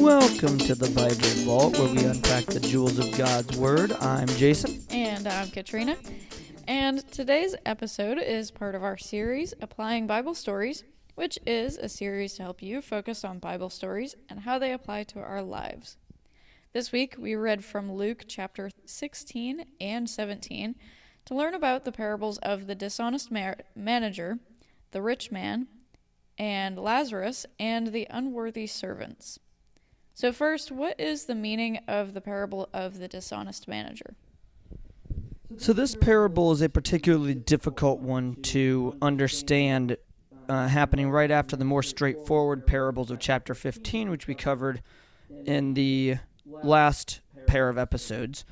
Welcome to the Bible Vault, where we unpack the jewels of God's Word. I'm Jason. And I'm Katrina. And today's episode is part of our series, Applying Bible Stories, which is a series to help you focus on Bible stories and how they apply to our lives. This week, we read from Luke chapter 16 and 17 to learn about the parables of the dishonest ma- manager, the rich man, and Lazarus, and the unworthy servants. So, first, what is the meaning of the parable of the dishonest manager? So, this parable is a particularly difficult one to understand, uh, happening right after the more straightforward parables of chapter 15, which we covered in the last pair of episodes.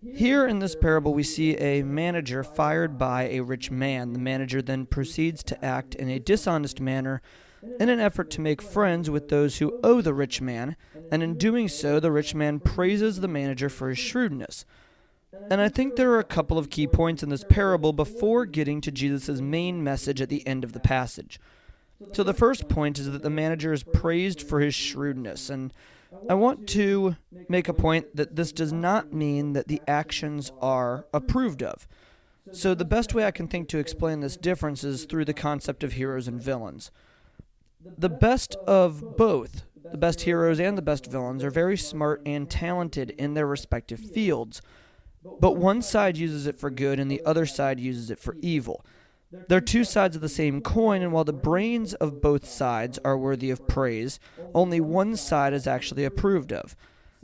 Here in this parable, we see a manager fired by a rich man. The manager then proceeds to act in a dishonest manner in an effort to make friends with those who owe the rich man, and in doing so, the rich man praises the manager for his shrewdness. And I think there are a couple of key points in this parable before getting to Jesus' main message at the end of the passage. So, the first point is that the manager is praised for his shrewdness, and I want to make a point that this does not mean that the actions are approved of. So, the best way I can think to explain this difference is through the concept of heroes and villains. The best of both, the best heroes and the best villains, are very smart and talented in their respective fields, but one side uses it for good and the other side uses it for evil. They're two sides of the same coin, and while the brains of both sides are worthy of praise, only one side is actually approved of.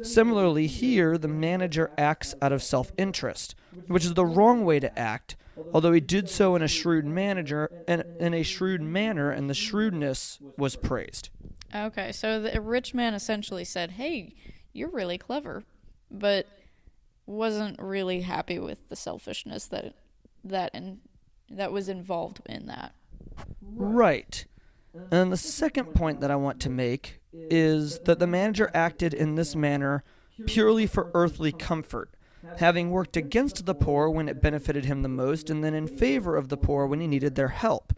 Similarly, here, the manager acts out of self interest, which is the wrong way to act, although he did so in a shrewd manager and in a shrewd manner, and the shrewdness was praised. Okay, so the rich man essentially said, Hey, you're really clever, but wasn't really happy with the selfishness that that and that was involved in that. Right. And the second point that I want to make is that the manager acted in this manner purely for earthly comfort, having worked against the poor when it benefited him the most, and then in favor of the poor when he needed their help.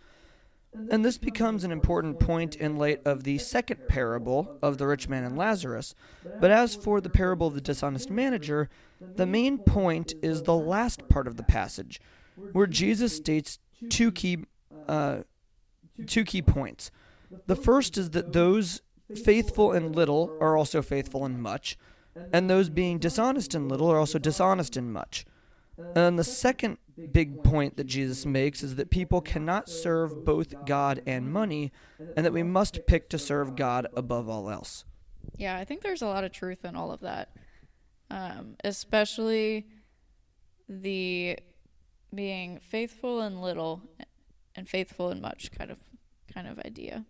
And this becomes an important point in light of the second parable of the rich man and Lazarus. But as for the parable of the dishonest manager, the main point is the last part of the passage, where Jesus states two key uh, two key points. The first is that those faithful in little are also faithful in much, and those being dishonest in little are also dishonest in much. And the second big point that Jesus makes is that people cannot serve both God and money, and that we must pick to serve God above all else. Yeah, I think there's a lot of truth in all of that, um, especially the being faithful in little and faithful in much kind of kind of idea.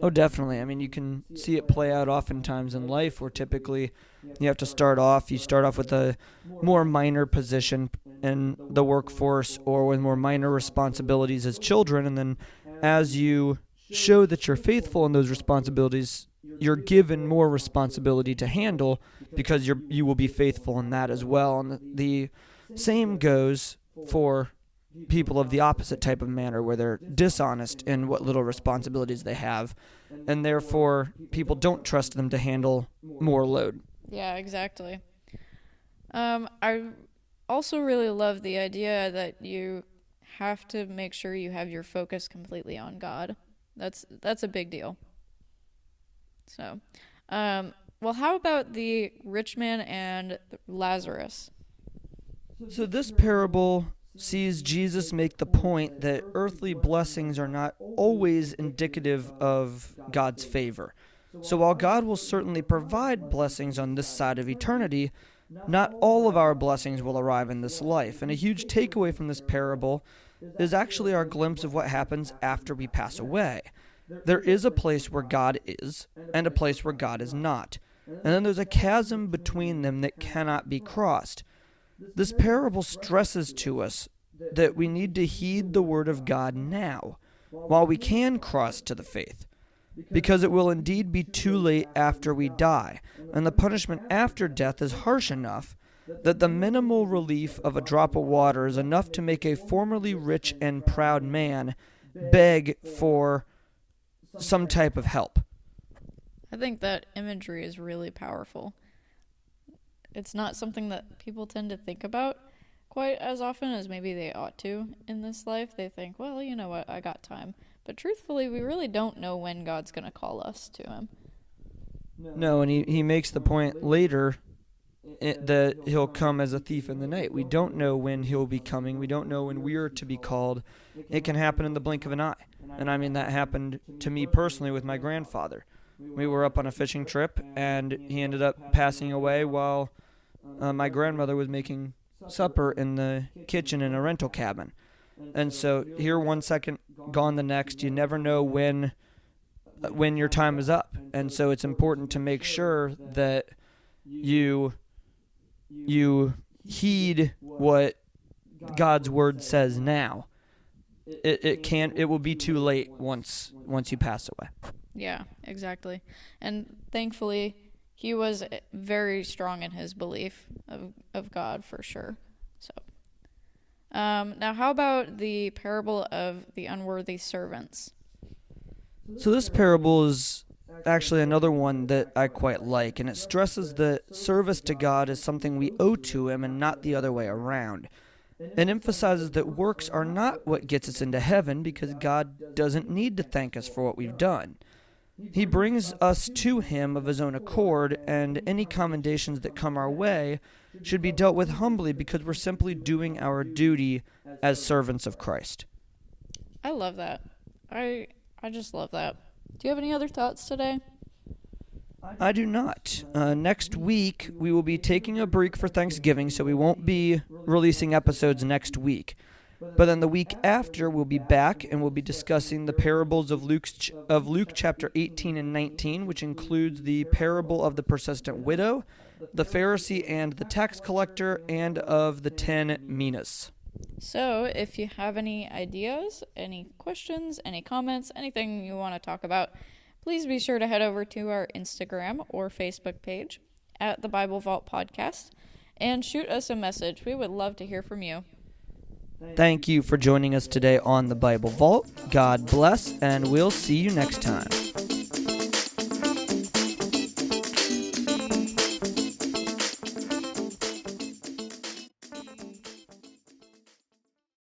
Oh, definitely. I mean, you can see it play out oftentimes in life where typically you have to start off, you start off with a more minor position in the workforce or with more minor responsibilities as children. And then as you show that you're faithful in those responsibilities, you're given more responsibility to handle because you're, you will be faithful in that as well. And the same goes for people of the opposite type of manner where they're dishonest in what little responsibilities they have and therefore people don't trust them to handle more load Yeah, exactly. Um, I also really love the idea that you have to make sure you have your focus completely on God. That's that's a big deal. So, um, well, how about the rich man and Lazarus? So this parable sees jesus make the point that earthly blessings are not always indicative of god's favor so while god will certainly provide blessings on this side of eternity not all of our blessings will arrive in this life and a huge takeaway from this parable is actually our glimpse of what happens after we pass away there is a place where God is and a place where God is not. And then there's a chasm between them that cannot be crossed. This parable stresses to us that we need to heed the word of God now, while we can cross to the faith, because it will indeed be too late after we die, and the punishment after death is harsh enough that the minimal relief of a drop of water is enough to make a formerly rich and proud man beg for some type of help. I think that imagery is really powerful. It's not something that people tend to think about quite as often as maybe they ought to in this life. They think, well, you know what, I got time. But truthfully, we really don't know when God's going to call us to Him. No, and he, he makes the point later it, that he'll come as a thief in the night. We don't know when he'll be coming. We don't know when we are to be called. It can happen in the blink of an eye. And I mean, that happened to me personally with my grandfather. We were up on a fishing trip, and he ended up passing away while uh, my grandmother was making supper in the kitchen in a rental cabin. And so here one second, gone the next. You never know when uh, when your time is up. And so it's important to make sure that you you heed what God's word says now. It it can't it will be too late once once you pass away. Yeah, exactly. And thankfully, he was very strong in his belief of, of God for sure. So, um, now how about the parable of the unworthy servants? So, this parable is actually another one that I quite like, and it stresses that service to God is something we owe to Him and not the other way around. It emphasizes that works are not what gets us into heaven because God doesn't need to thank us for what we've done. He brings us to Him of His own accord, and any commendations that come our way should be dealt with humbly because we're simply doing our duty as servants of Christ. I love that. I I just love that. Do you have any other thoughts today? I do not. Uh, next week, we will be taking a break for Thanksgiving, so we won't be releasing episodes next week. But then the week after, we'll be back and we'll be discussing the parables of Luke's of Luke chapter 18 and 19, which includes the parable of the persistent widow, the Pharisee and the tax collector, and of the ten minas. So, if you have any ideas, any questions, any comments, anything you want to talk about, please be sure to head over to our Instagram or Facebook page at the Bible Vault Podcast and shoot us a message. We would love to hear from you. Thank you for joining us today on the Bible Vault. God bless, and we'll see you next time.